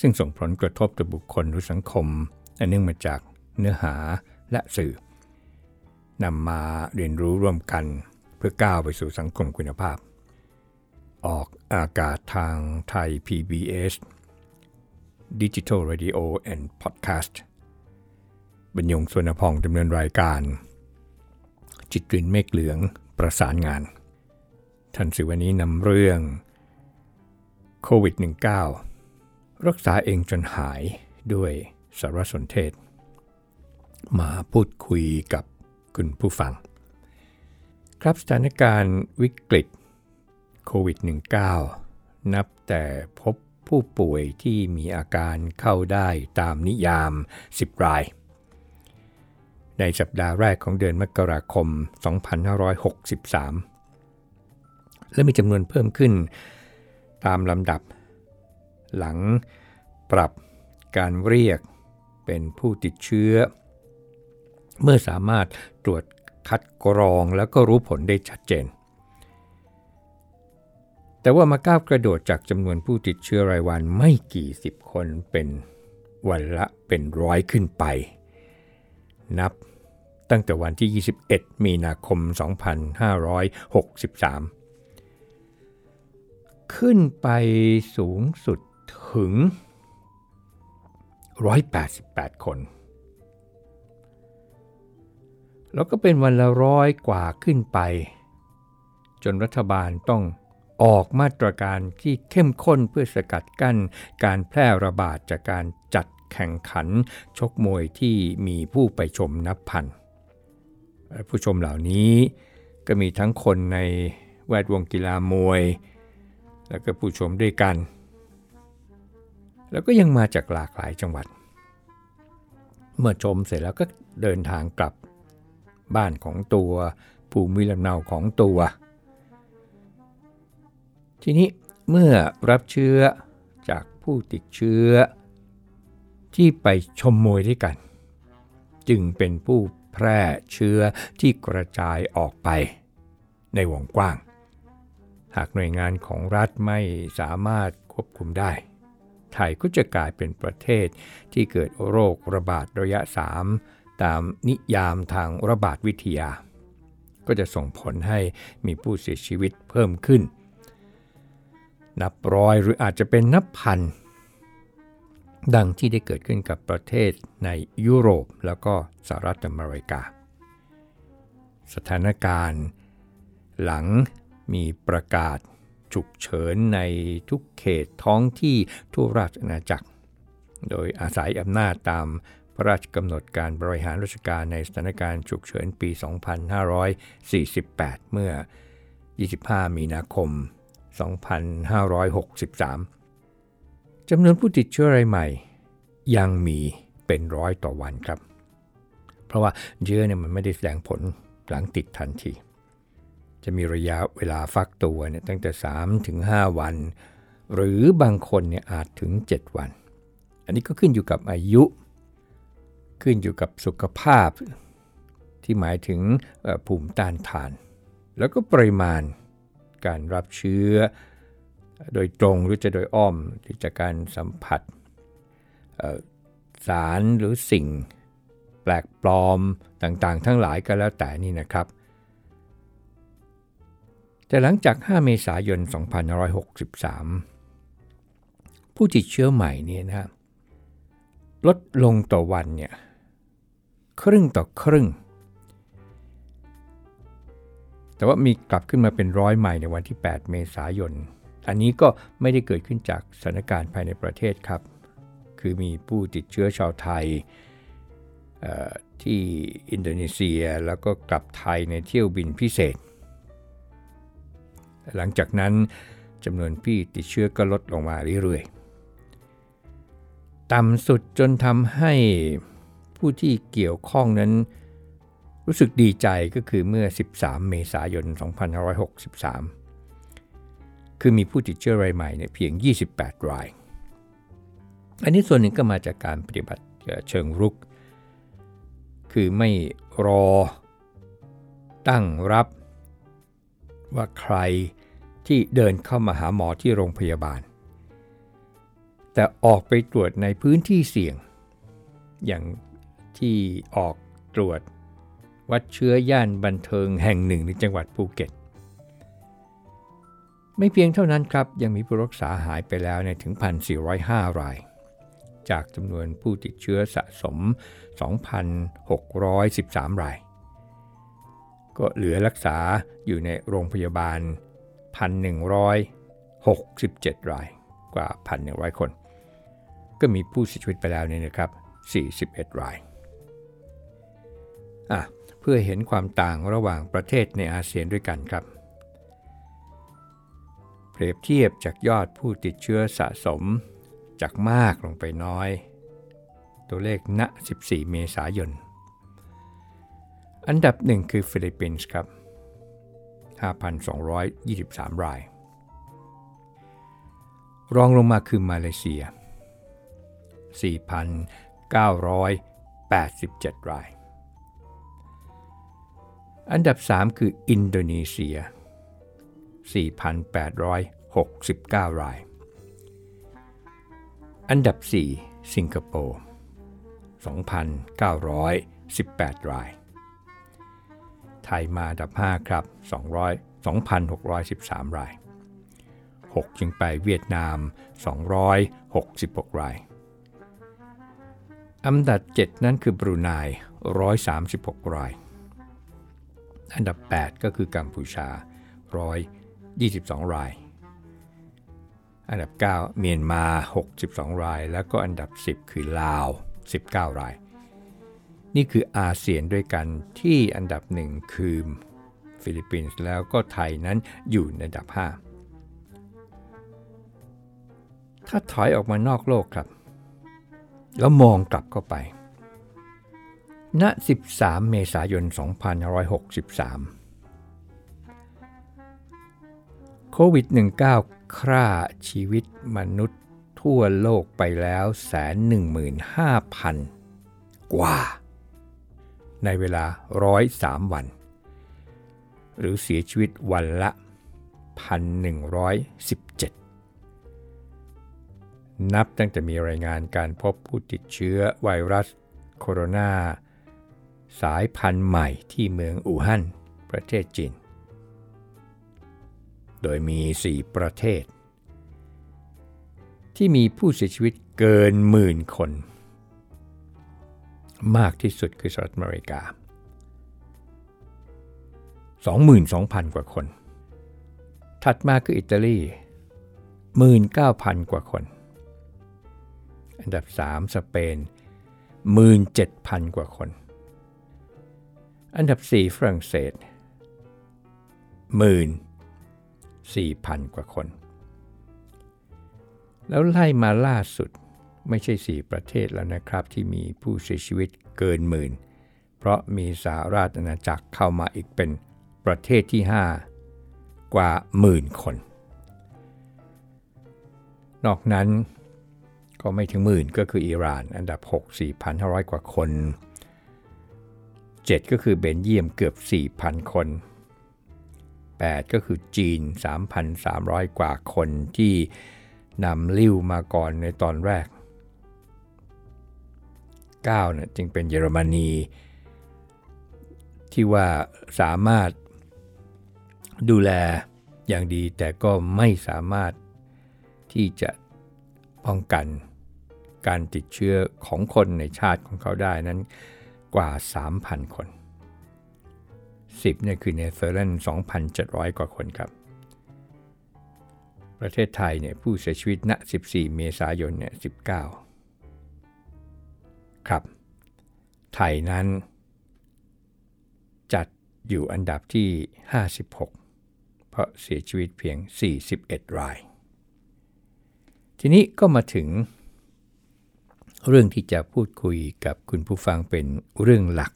ซึ่งส่งผลกระทบต่อบุคคลหรือสังคม อันเนื่องมาจากเนื้อหาและสื่อนำมาเรียนรู้ร่วมกันเพื่อก้าวไปสู่สังคมคุณภาพ ออกอากาศทางไทย PBS Digital Radio and Podcast บรรยงสวนพองดำเนินรายการ จิตรินเมฆเหลืองประสานงาน ท่านสิวันนี้นำเรื่องโควิด -19 รักษาเองจนหายด้วยสารสนเทศ มาพูดคุยกับคุณผู้ฟัง ครับสถานการณ์วิกฤตโควิด -19 นับแต่พบผู้ป่วยที่มีอาการเข้าได้ตามนิยาม 10 ราย ในสัปดาห์แรกของเดือนมกราคม 2563 และมีจำนวนเพิ่มขึ้นตามลำดับ หลังปรับการเรียกเป็นผู้ติดเชื้อ เมื่อสามารถตรวจคัดกรองแล้วก็รู้ผลได้ชัดเจน แต่ว่ามาก้าวกระโดดจากจำนวนผู้ติดเชื้อรายวันไม่กี่สิบคนเป็นวันละเป็นร้อยขึ้นไป นับตั้งแต่วันที่ 21 มีนาคม 2563 ขึ้นไปสูงสุด ถึง 188 คน แล้วก็เป็นวันละร้อยกว่าขึ้นไป จนรัฐบาลต้องออกมาตรการที่เข้มข้นเพื่อสกัดกั้นการแพร่ระบาดจากการจัดแข่งขันชกมวยที่มีผู้ไปชมนับพัน ผู้ชมเหล่านี้ก็มีทั้งคนในแวดวงกีฬามวย แล้วก็ผู้ชมด้วยกัน แล้วก็ยังมาจากหลากหลายจังหวัด เมื่อชมเสร็จแล้วก็เดินทางกลับบ้านของตัวภูมิลำเนาของตัว ทีนี้เมื่อรับเชื้อจากผู้ติดเชื้อ ที่ไปชมมวยด้วยกัน จึงเป็นผู้แพร่เชื้อที่กระจายออกไปในวงกว้าง หากหน่วยงานของรัฐไม่สามารถควบคุมได้ ไทยก็จะกลายเป็นประเทศที่เกิดโรคระบาดระยะ 3 ตามนิยามทางระบาดวิทยา ก็จะส่งผลให้มีผู้เสียชีวิตเพิ่มขึ้น นับร้อยหรืออาจจะเป็นนับพัน ดังที่ได้เกิดขึ้นกับประเทศในยุโรปแล้วก็สหรัฐอเมริกา สถานการณ์ หลังมีประกาศ ฉุกเฉินในทุกเขตท้องที่ทั่วราชอาณาจักร โดยอาศัยอำนาจตามพระราชกำหนดการบริหารราชการในสถานการณ์ฉุกเฉินปี 2548 เมื่อ 25 มีนาคม 2563 จำนวนผู้ติดเชื้อรายใหม่ ยังมีเป็นร้อยต่อวันครับ เพราะว่าเชื้อเนี่ยมันไม่ได้แสดงผลหลังติดทันที จะมีระยะเวลาฟักตัวเนี่ยตั้งแต่ 3 ถึง 5 วัน หรือบางคนเนี่ยอาจถึง 7 วัน อันนี้ก็ขึ้นอยู่กับอายุ ขึ้นอยู่กับสุขภาพ ที่หมายถึงภูมิต้านทาน แล้วก็ปริมาณการรับเชื้อ โดยตรงหรือจะโดยอ้อมที่จากการสัมผัสสารหรือสิ่งแปลกปลอมต่างๆ ทั้งหลายก็แล้วแต่นี่นะครับ แต่หลังจาก 5 เมษายน 2563 ผู้ติดเชื้อใหม่เนี่ยนะลดลงต่อวันเนี่ยครึ่งต่อครึ่ง แต่ว่ามีกลับขึ้นมาเป็นร้อยใหม่ในวันที่ 8 เมษายน อันนี้ก็ไม่ได้เกิดขึ้นจากสถานการณ์ภายในประเทศครับ คือมีผู้ติดเชื้อชาวไทยที่อินโดนีเซียแล้วก็กลับไทยในเที่ยวบินพิเศษ หลังจากนั้นจำนวนพี่ติดเชื้อก็ลดลงมาเรื่อยๆตต่ำสุดจนทำให้ผู้ที่เกี่ยวข้องนั้น รู้สึกดีใจก็คือเมื่อ 13 เมษายน 2563 คือมีผู้ติดเชื้อรายใหม่เนี่ยเพียง 28 ราย อันนี้ส่วนหนึ่งก็มาจากการปฏิบัติเชิงรุก คือไม่รอตั้งรับ ว่าใครที่เดินเข้ามาหาหมอที่โรงพยาบาล แต่ออกไปตรวจในพื้นที่เสี่ยง อย่างที่ออกตรวจวัดเชื้อย่านบันเทิงแห่งหนึ่งในจังหวัดภูเก็ต ไม่เพียงเท่านั้นครับ ยังมีผู้รักษาหายไปแล้วในถึง 1,405 ราย จากจำนวนผู้ติดเชื้อสะสม 2,613 ราย ก็เหลือรักษาอยู่ในโรงพยาบาล 1,167 รายกว่า 1,100 คน ก็มีผู้เสียชีวิตไปแล้วเนี่ยนะครับ 41 รายอะเพื่อเห็นความต่างระหว่างประเทศในอาเซียนด้วยกันครับ เปรียบเทียบจากยอดผู้ติดเชื้อสะสมจากมากลงไปน้อย ตัวเลขณ 14 เมษายน อันดับหนึ่งคือฟิลิปปินส์ครับ 5,223 ราย รองลงมาคือมาเลเซีย 4,987 ราย อันดับ 3 คืออินโดนีเซีย 4,869 ราย อันดับ 4 สิงคโปร์ 2,918 ราย ไทยมาอันดับ 5 ครับ 200 2,613 ราย 6 จึงไปเวียดนาม 266 ราย อันดับ 7 นั้นคือบรูไน 136 ราย อันดับ 8 ก็คือกัมพูชา 122 ราย อันดับ 9 เมียนมา 62 ราย แล้วก็อันดับ 10 คือลาว 19 ราย นี่คืออาเซียนด้วยกันที่อันดับหนึ่งคือฟิลิปปินส์แล้วก็ไทยนั้นอยู่ในอันดับ 5 ถ้าถอยออกมานอกโลกครับ แล้วมองกลับเข้าไปณ13 เมษายน 2563 โควิด -19 ฆ่าชีวิตมนุษย์ทั่วโลกไปแล้วแสนหนึ่งหมื่นห้าพันกว่า ในเวลา 103 วัน หรือเสียชีวิตวันละ 1,117 นับตั้งแต่มีรายงานการพบผู้ติดเชื้อไวรัสโคโรนา สายพันธุ์ใหม่ที่เมืองอู่ฮั่น ประเทศจีน โดยมี 4 ประเทศ ที่มีผู้เสียชีวิตเกินหมื่นคน มากที่สุดคือสหรัฐอเมริกา 22,000 กว่าคน ถัดมาคืออิตาลี 19,000 กว่าคน อันดับ 3 สเปน 17,000 กว่าคน อันดับ 4 ฝรั่งเศสหมื่นสี่พันกว่าคน แล้วไล่มาล่าสุด ไม่ใช่ 4 ประเทศแล้วนะครับ ที่มีผู้เสียชีวิตเกินหมื่น เพราะมีสหราชอาณาจักรเข้ามาอีกเป็นประเทศที่ 5 กว่าหมื่นคน นอกนั้นก็ไม่ถึงหมื่นก็คืออิหร่าน อันดับ 6 4,500 กว่าคน 7 ก็คือเบนเยียมเกือบ 4,000 คน 8 ก็คือจีน 3,300 กว่าคนที่นำลิ้วมาก่อนในตอนแรก 9เนี่ยจึงเป็นเยอรมนี ที่ว่าสามารถดูแลอย่างดีแต่ก็ไม่สามารถที่จะป้องกันการติดเชื้อของคนในชาติของเขาได้นั้นกว่า 3,000 คน 10เนี่ยคือเนเธอร์แลนด์2,700 กว่าคนครับ ประเทศไทยเนี่ยผู้เสียชีวิตณ 14 เมษายนเนี่ย19 ครับ ไทยนั้น จัดอยู่อันดับที่ 56 เพราะเสียชีวิตเพียง 41 ราย ทีนี้ก็มาถึง เรื่องที่จะพูดคุยกับคุณผู้ฟังเป็นเรื่องหลัก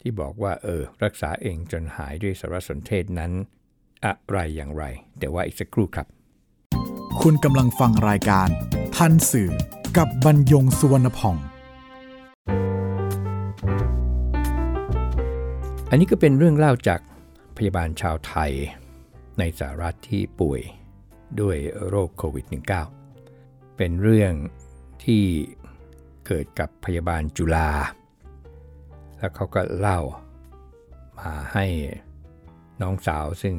ที่บอกว่าเออ รักษาเองจนหายด้วยสารสนเทศนั้น อะไรอย่างไร แต่ว่าอีกสักครู่ครับ คุณกำลังฟังรายการทันสื่อ กับบรรยงสุวรรณพอง อันนี้ก็เป็นเรื่องเล่าจากพยาบาลชาวไทย ในสหรัฐที่ป่วยด้วยโรคโควิด -19 เป็นเรื่องที่เกิดกับพยาบาลจุฬา แล้วเขาก็เล่ามาให้น้องสาวซึ่ง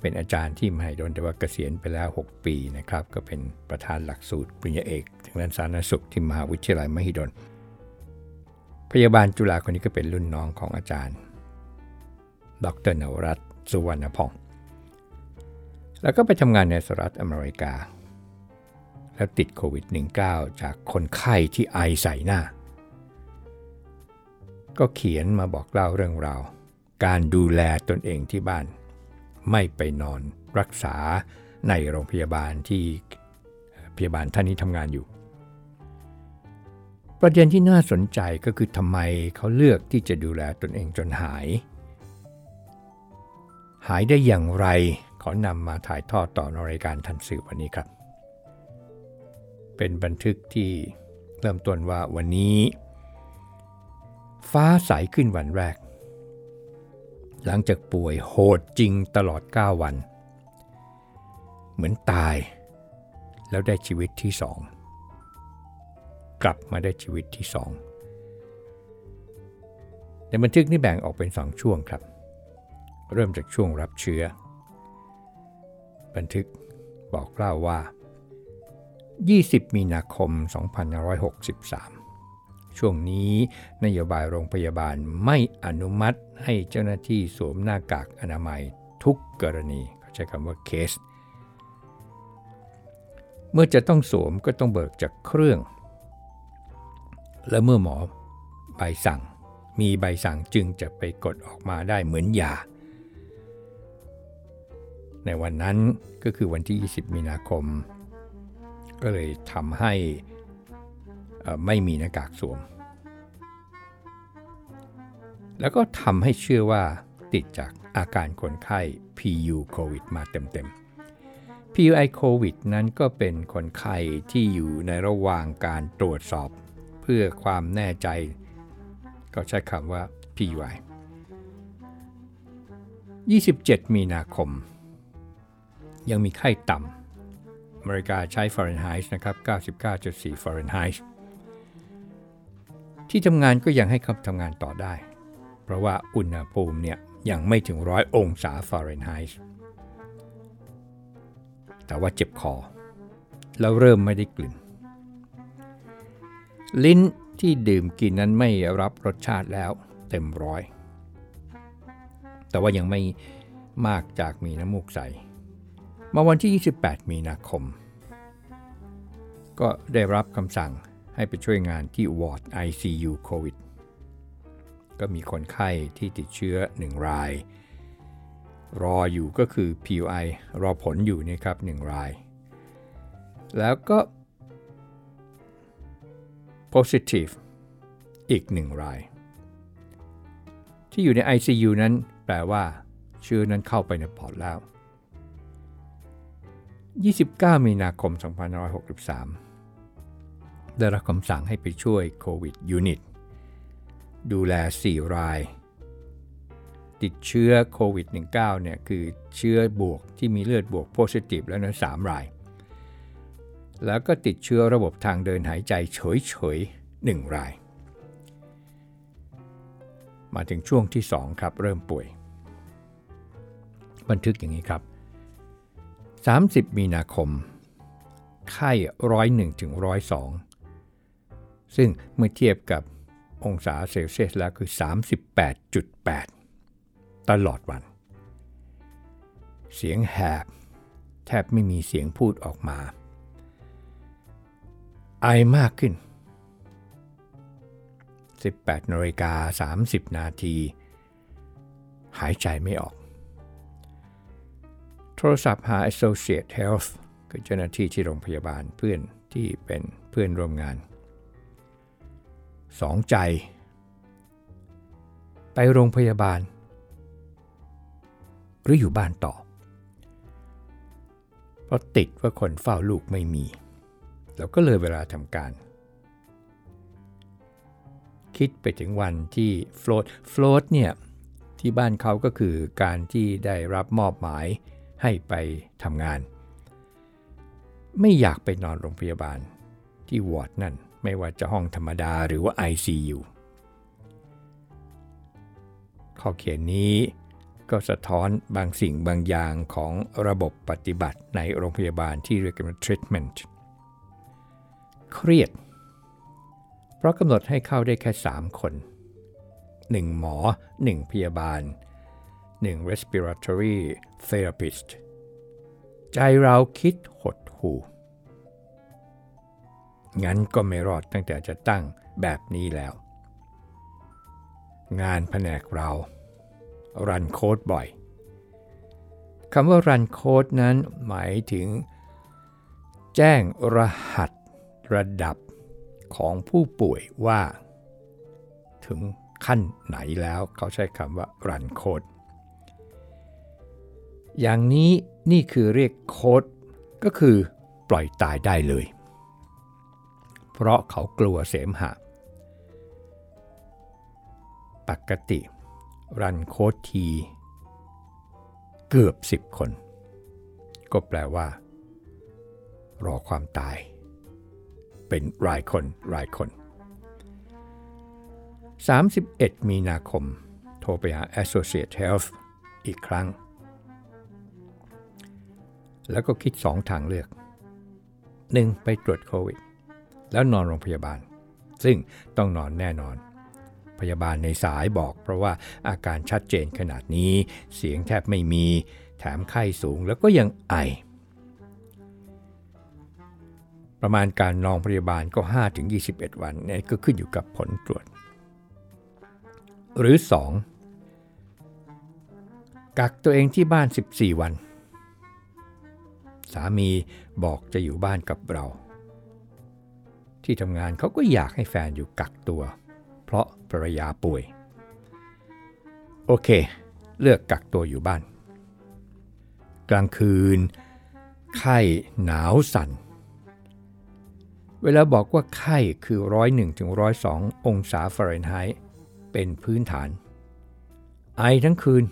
เป็นอาจารย์ที่มหาดลแต่ว่าเกษียณไปแล้ว 6 ปีนะครับ ก็เป็นประธานหลักสูตรปริญญาเอกทางด้านสาธารณสุขที่มหาวิทยาลัยมหิดล พยาบาลจุฬาคนนี้ก็เป็นรุ่นน้องของอาจารย์ ดรนวรัตน์สุวรรณพอง แล้วก็ไปทำงานในสหรัฐอเมริกา แล้วติดโควิด -19 จากคนไข้ที่ไอใส่หน้า ก็เขียนมาบอกเล่าเรื่องราวการดูแลตนเองที่บ้าน ไม่ไปนอนรักษาในโรงพยาบาลที่พยาบาลท่านนี้ทำงานอยู่ ประเด็นที่น่าสนใจก็คือทำไมเขาเลือกที่จะดูแลตนเองจนหาย หายได้อย่างไรขอนำมาถ่ายทอดต่อในรายการทันสื่อวันนี้ครับ เป็นบันทึกที่เริ่มต้นว่าวันนี้ ฟ้าใสขึ้นวันแรก หลังจากป่วยโหดจริงตลอด 9 วัน เหมือนตาย แล้วได้ชีวิตที่สอง กลับมาได้ชีวิตที่สอง ในบันทึกนี้แบ่งออกเป็นสองช่วงครับ เริ่มจากช่วงรับเชื้อ บันทึกบอกเล่าว่า 20 มีนาคม 2563 ช่วงนี้นโยบายโรงพยาบาลไม่อนุมัติให้เจ้าหน้าที่สวมหน้ากากอนามัยทุกกรณีเขาใช้คำว่าเคส เมื่อจะต้องสวมก็ต้องเบิกจากเครื่อง และเมื่อหมอใบสั่ง มีใบสั่งจึงจะไปกดออกมาได้เหมือนยา ในวันนั้นก็คือวันที่ 20 มีนาคม ก็เลยทำให้ ไม่มีหน้ากากสวม แล้วก็ทำให้เชื่อว่าติดจากอาการคนไข้ PU โควิดมาเต็มๆ PUI โควิดนั้นก็เป็นคนไข้ที่อยู่ในระหว่างการตรวจสอบ เพื่อความแน่ใจ ก็ใช้คำว่า PUI 27 มีนาคม ยังมีไข้ต่ำอเมริกาใช้ฟาเรนไฮต์นะครับ 99.4 ฟาเรนไฮต์ ที่ทำงานก็ยังให้เขาทำงานต่อได้ เพราะว่าอุณหภูมิเนี่ยยังไม่ถึงร้อยองศาฟาเรนไฮต์แต่ว่าเจ็บคอ แล้วเริ่มไม่ได้กลิ่น ลิ้นที่ดื่มกินนั้นไม่รับรสชาติแล้วเต็มร้อย แต่ว่ายังไม่มากจากมีน้ำมูกใส มาวันที่ 28 มีนาคม ก็ได้รับคำสั่ง ให้ไปช่วยงานที่วอร์ด ICU โควิด ก็มีคนไข้ที่ติดเชื้อ 1 ราย รออยู่ก็คือ PUI รอผลอยู่นะครับ 1 ราย แล้วก็ positive อีก 1 ราย ที่อยู่ใน ICU นั้นแปลว่า เชื้อนั้นเข้าไปในปอดแล้ว 29 มีนาคม 2563 ได้รับคำสั่งให้ไปช่วยโควิดยูนิตดูแล 4 ราย ติดเชื้อโควิด -19 เนี่ยคือเชื้อบวกที่มีเลือดบวกโพซิทีฟแล้วนั้น3ราย แล้วก็ติดเชื้อระบบทางเดินหายใจเฉยๆ1ราย มาถึงช่วงที่ 2 ครับ เริ่มป่วย บันทึกอย่างนี้ครับ 30 มีนาคม ไข้ร้อยหนึ่งถึงร้อยสอง ซึ่งเมื่อเทียบกับองศาเซลเซียสแล้วคือ 38.8 ตลอดวัน เสียงแหบ แทบไม่มีเสียงพูดออกมา ไอมากขึ้น 18นาฬิกา30 นาที หายใจไม่ออก โทรศัพท์หา Associate Health คือเจ้าหน้าที่ที่โรงพยาบาลเพื่อนที่เป็นเพื่อนร่วมงาน สองใจ ไปโรงพยาบาล หรืออยู่บ้านต่อ เพราะติดว่าคนเฝ้าลูกไม่มีแล้วก็เลยเวลาทำการ คิดไปถึงวันที่ float float เนี่ย ที่บ้านเขาก็คือการที่ได้รับมอบหมายให้ไปทำงาน ไม่อยากไปนอนโรงพยาบาลที่วอร์ดนั่น ไม่ว่าจะห้องธรรมดาหรือว่า ICU ข้อเขียนนี้ก็สะท้อนบางสิ่งบางอย่างของระบบปฏิบัติในโรงพยาบาลที่เรียกว่า treatment เครียด เพราะกำหนดให้เข้าได้แค่ 3 คน 1 หมอ 1 พยาบาล 1 respiratory therapist ใจเราคิดหดหู่ งั้นก็ไม่รอดตั้งแต่จะตั้งแบบนี้แล้ว งานแผนกเรา รันโค้ดบ่อยคำว่ารันโค้ดนั้นหมายถึง แจ้งรหัสระดับของผู้ป่วยว่า ถึงขั้นไหนแล้วเขาใช้คำว่ารันโค้ดอย่างนี้นี่คือเรียกโค้ดก็คือปล่อยตายได้เลย เพราะเขากลัวเสมหะ ปกติ รันโคที เกือบ10คน ก็แปลว่า รอความตาย เป็นรายคนรายคน 31 มีนาคม โทรไปหา Associate Health อีกครั้ง แล้วก็คิด2ทางเลือก 1. ไปตรวจโควิด แล้วนอนโรงพยาบาล ซึ่งต้องนอนแน่นอน พยาบาลในสายบอก เพราะว่าอาการชัดเจนขนาดนี้ เสียงแทบไม่มี แถมไข้สูงแล้วก็ยังไอ ประมาณการนอนพยาบาลก็ 5-21 วันนี่ก็ขึ้นอยู่กับผลตรวจ หรือ 2. กักตัวเองที่บ้าน 14 วัน สามีบอกจะอยู่บ้านกับเรา ที่ทำงานเขาก็อยากให้แฟนอยู่กักตัว เพราะภรรยาป่วย โอเค เลือกกักตัวอยู่บ้าน กลางคืน ไข้หนาวสั่น เวลาบอกว่าไข้คือ101ถึง102องศาฟาเรนไฮต์เป็นพื้นฐาน ไอทั้งคืน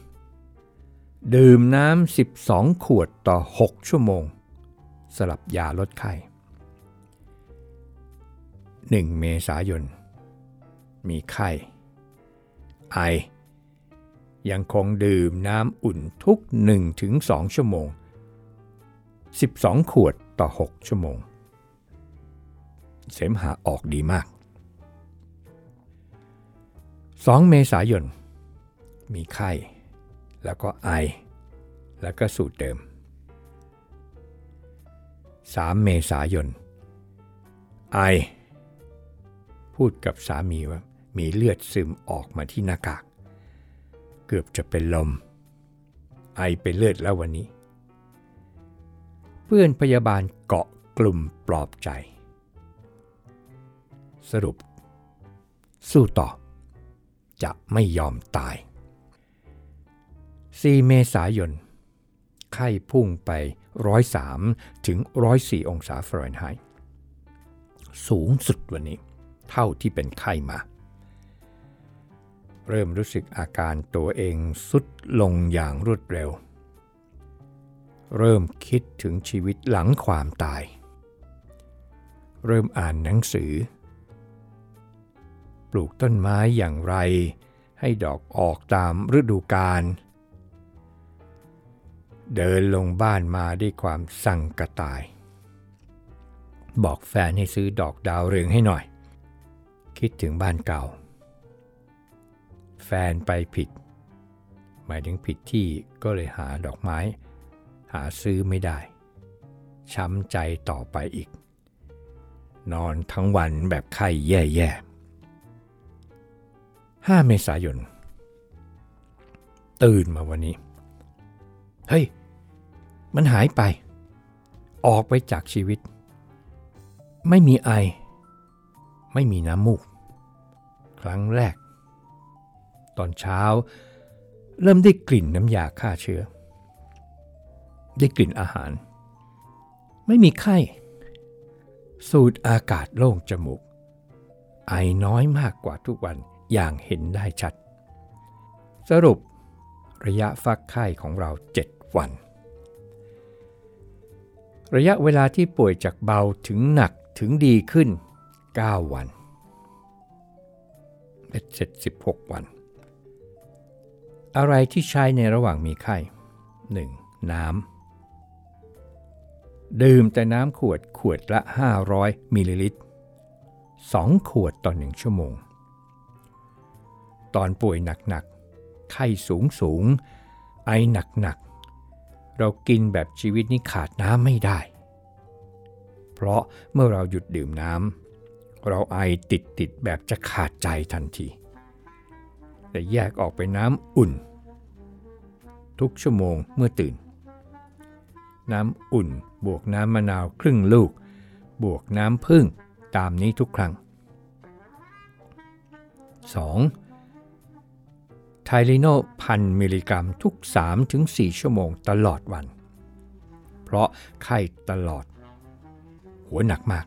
ดื่มน้ำ 12 ขวดต่อ 6 ชั่วโมง สลับยาลดไข้ 1 เมษายน มีไข้ ไอ ยังคงดื่มน้ำอุ่นทุก 1-2 ชั่วโมง 12 ขวดต่อ 6 ชั่วโมง เสมหาออกดีมาก 2 เมษายน มีไข้ แล้วก็ไอ แล้วก็สูตรเดิม 3 เมษายน ไอ พูดกับสามีว่ามีเลือดซึมออกมาที่หน้ากาก เกือบจะเป็นลม ไอเป็นเลือดแล้ววันนี้ เพื่อนพยาบาลเกาะกลุ่มปลอบใจ สรุป สู้ต่อ จะไม่ยอมตาย 4 เมษายน ไข้พุ่งไป 103 ถึง 104 องศาฟาเรนไฮต์ สูงสุดวันนี้ เท่าที่เป็นไข้มา เริ่มรู้สึกอาการตัวเองสุดลงอย่างรวดเร็ว เริ่มคิดถึงชีวิตหลังความตาย เริ่มอ่านหนังสือ ปลูกต้นไม้อย่างไร ให้ดอกออกตามฤดูกาลเดินลงบ้านมาด้วยความสั่งกระต่าย บอกแฟนให้ซื้อดอกดาวเรืองให้หน่อย คิดถึงบ้านเก่า แฟนไปผิด หมายถึงผิดที่ก็เลยหาดอกไม้ หาซื้อไม่ได้ ช้ำใจต่อไปอีก นอนทั้งวันแบบไข้แย่ๆ5เมษายน ตื่นมาวันนี้ เฮ้ย มันหายไป ออกไปจากชีวิต ไม่มีไอ ไม่มีน้ำมูก ครั้งแรก ตอนเช้า เริ่มได้กลิ่นน้ำยาฆ่าเชื้อ ได้กลิ่นอาหาร ไม่มีไข้ สูดอากาศโล่งจมูก ไอน้อยมากกว่าทุกวันอย่างเห็นได้ชัด สรุประยะฟักไข้ของเรา 7 วัน ระยะเวลาที่ป่วยจากเบาถึงหนักถึงดีขึ้น 9 วันเป็นเสร็จ16 วัน อะไรที่ใช้ในระหว่างมีไข้ 1. น้ำดื่มแต่น้ำขวดขวดละ 500มิลลิลิตร 2 ขวดต่อ 1 ชั่วโมง ตอนป่วยหนักๆ ไข้สูงสูง ไอหนักๆ เรากินแบบชีวิตนี้ขาดน้ำไม่ได้ เพราะเมื่อเราหยุดดื่มน้ำ เราไอติดติดแบบจะขาดใจทันที แต่แยกออกไปน้ำอุ่น ทุกชั่วโมงเมื่อตื่น น้ำอุ่นบวกน้ำมะนาวครึ่งลูก บวกน้ำพึ่งตามนี้ทุกครั้ง 2. ไทลิโนพันมิลลิกรัมทุก 3-4 ชั่วโมงตลอดวัน เพราะไข้ตลอด หัวหนักมาก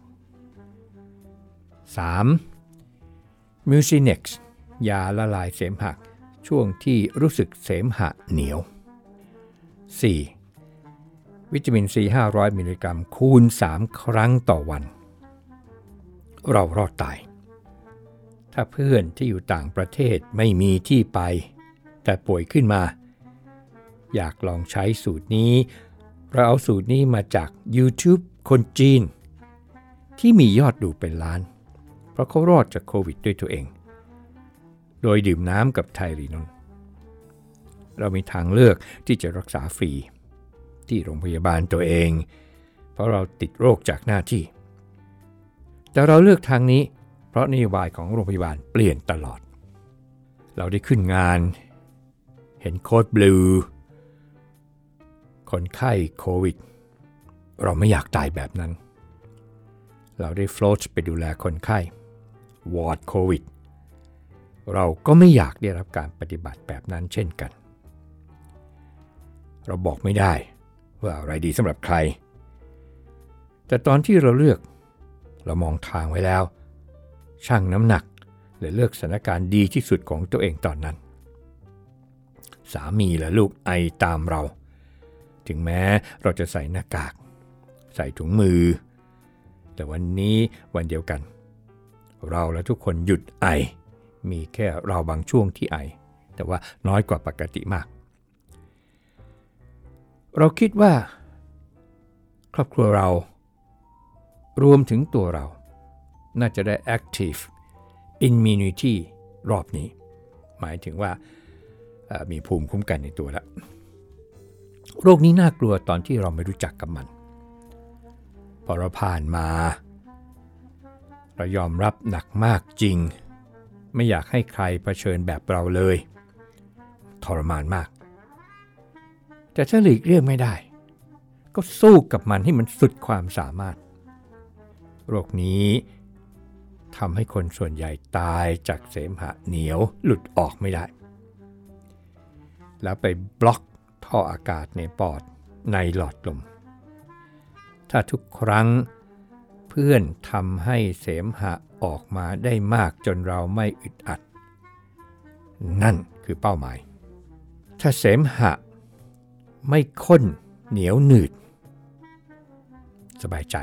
3. มิวซิเน็กซ์ยาละลายเสมหะช่วงที่รู้สึกเสมหะเหนียว 4. วิตามินซี500 มิลลิกรัม คูณ 3 ครั้งต่อวัน เรารอดตาย ถ้าเพื่อนที่อยู่ต่างประเทศไม่มีที่ไป แต่ป่วยขึ้นมา อยากลองใช้สูตรนี้ เราเอาสูตรนี้มาจาก YouTube คนจีน ที่มียอดดูเป็นล้าน เพราะเขารอดจากโควิดด้วยตัวเอง โดยดื่มน้ำกับไทรีนนเรามีทางเลือกที่จะรักษาฟรี ที่โรงพยาบาลตัวเอง เพราะเราติดโรคจากหน้าที่ แต่เราเลือกทางนี้ เพราะนโยบายของโรงพยาบาลเปลี่ยนตลอด เราได้ขึ้นงาน เห็น code blue คนไข้โควิด เราไม่อยากตายแบบนั้น เราได้ float ไปดูแลคนไข้ วอร์ดโควิด เราก็ไม่อยากได้รับการปฏิบัติแบบนั้นเช่นกัน เราบอกไม่ได้ว่าอะไรดีสำหรับใคร แต่ตอนที่เราเลือกเรามองทางไว้แล้วชั่งน้ำหนักและเลือกสถานการณ์ดีที่สุดของตัวเองตอนนั้น สามีและลูกไอตามเรา ถึงแม้เราจะใส่หน้ากาก ใส่ถุงมือ แต่วันนี้วันเดียวกัน เราและทุกคนหยุดไอ มีแค่เราบางช่วงที่ไอ แต่ว่าน้อยกว่าปกติมาก เราคิดว่า ครอบครัวเรา รวมถึงตัวเรา น่าจะได้ active immunity รอบนี้ หมายถึงว่ามีภูมิคุ้มกันในตัวแล้ว โรคนี้น่ากลัวตอนที่เราไม่รู้จักกับมัน พอเราผ่านมา เรายอมรับหนักมากจริง ไม่อยากให้ใครเผชิญแบบเราเลย ทรมานมาก แต่ถ้าหลีกเลี่ยงไม่ได้ ก็สู้กับมันให้มันสุดความสามารถ โรคนี้ทำให้คนส่วนใหญ่ตายจากเสมหะเหนียวหลุดออกไม่ได้ แล้วไปบล็อกท่ออากาศในปอดในหลอดลม ถ้าทุกครั้ง พื่อนทำให้เสมหะออกมาได้มากจนเราไม่อึดอัด นั่นคือเป้าหมาย ถ้าเสมหะไม่ข้นเหนียวหนืด สบายใจ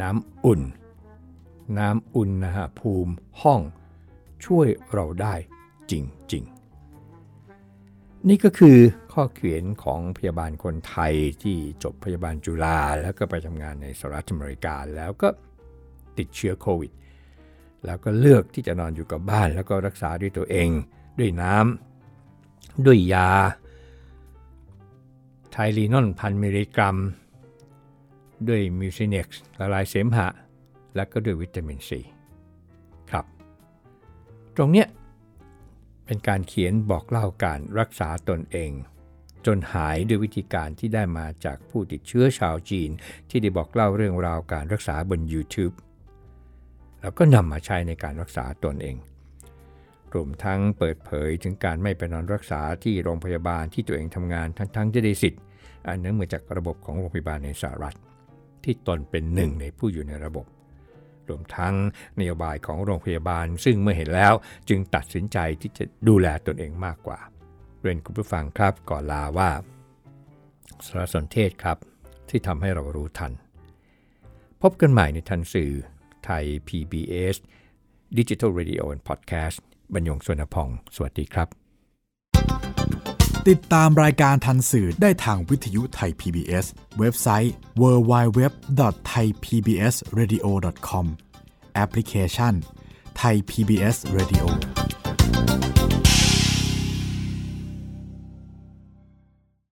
น้ำอุ่น น้ำอุณหภูมิห้องช่วยเราได้จริง ๆ นี่ก็คือ ข้อเขียนของพยาบาลคนไทยที่จบพยาบาลจุฬาแล้วก็ไปทำงานในสหรัฐอเมริกาแล้วก็ติดเชื้อโควิด แล้วก็เลือกที่จะนอนอยู่กับบ้าน แล้วก็รักษาด้วยตัวเอง ด้วยน้ำด้วยยา ไทลีนอนพันมิลลิกรัม ด้วยมิวซิเน็กซ์ละลายเสมหะ และก็ด้วยวิตามินซีครับ ตรงเนี้ยเป็นการเขียนบอกเล่าการรักษาตนเอง จนหายด้วยวิธีการที่ได้มาจากผู้ติดเชื้อชาวจีน ที่ได้บอกเล่าเรื่องราวการรักษาบน YouTube แล้วก็นำมาใช้ในการรักษาตนเอง รวมทั้งเปิดเผยถึงการไม่ไปนอนรักษาที่โรงพยาบาลที่ตัวเองทำงานทั้งๆที่ได้สิทธิ์ อันเนื่องมาจากระบบของโรงพยาบาลในสหรัฐ ที่ตนเป็นหนึ่งในผู้อยู่ในระบบ รวมทั้งนโยบายของโรงพยาบาล ซึ่งเมื่อเห็นแล้วจึงตัดสินใจที่จะดูแลตนเองมากกว่า รียนคุณผู้ฟังครับก่อนลาว่าสารสนเทศครับที่ทำให้เรารู้ทัน พบกันใหม่ในทันสื่อไทย PBS Digital Radio and Podcast บรรยงสวนพอง สวัสดีครับ ติดตามรายการทันสื่อได้ทางวิทยุไทย PBS เว็บไซต์ www.thaipbsradio.com แอปพลิเคชัน Thai PBS Radio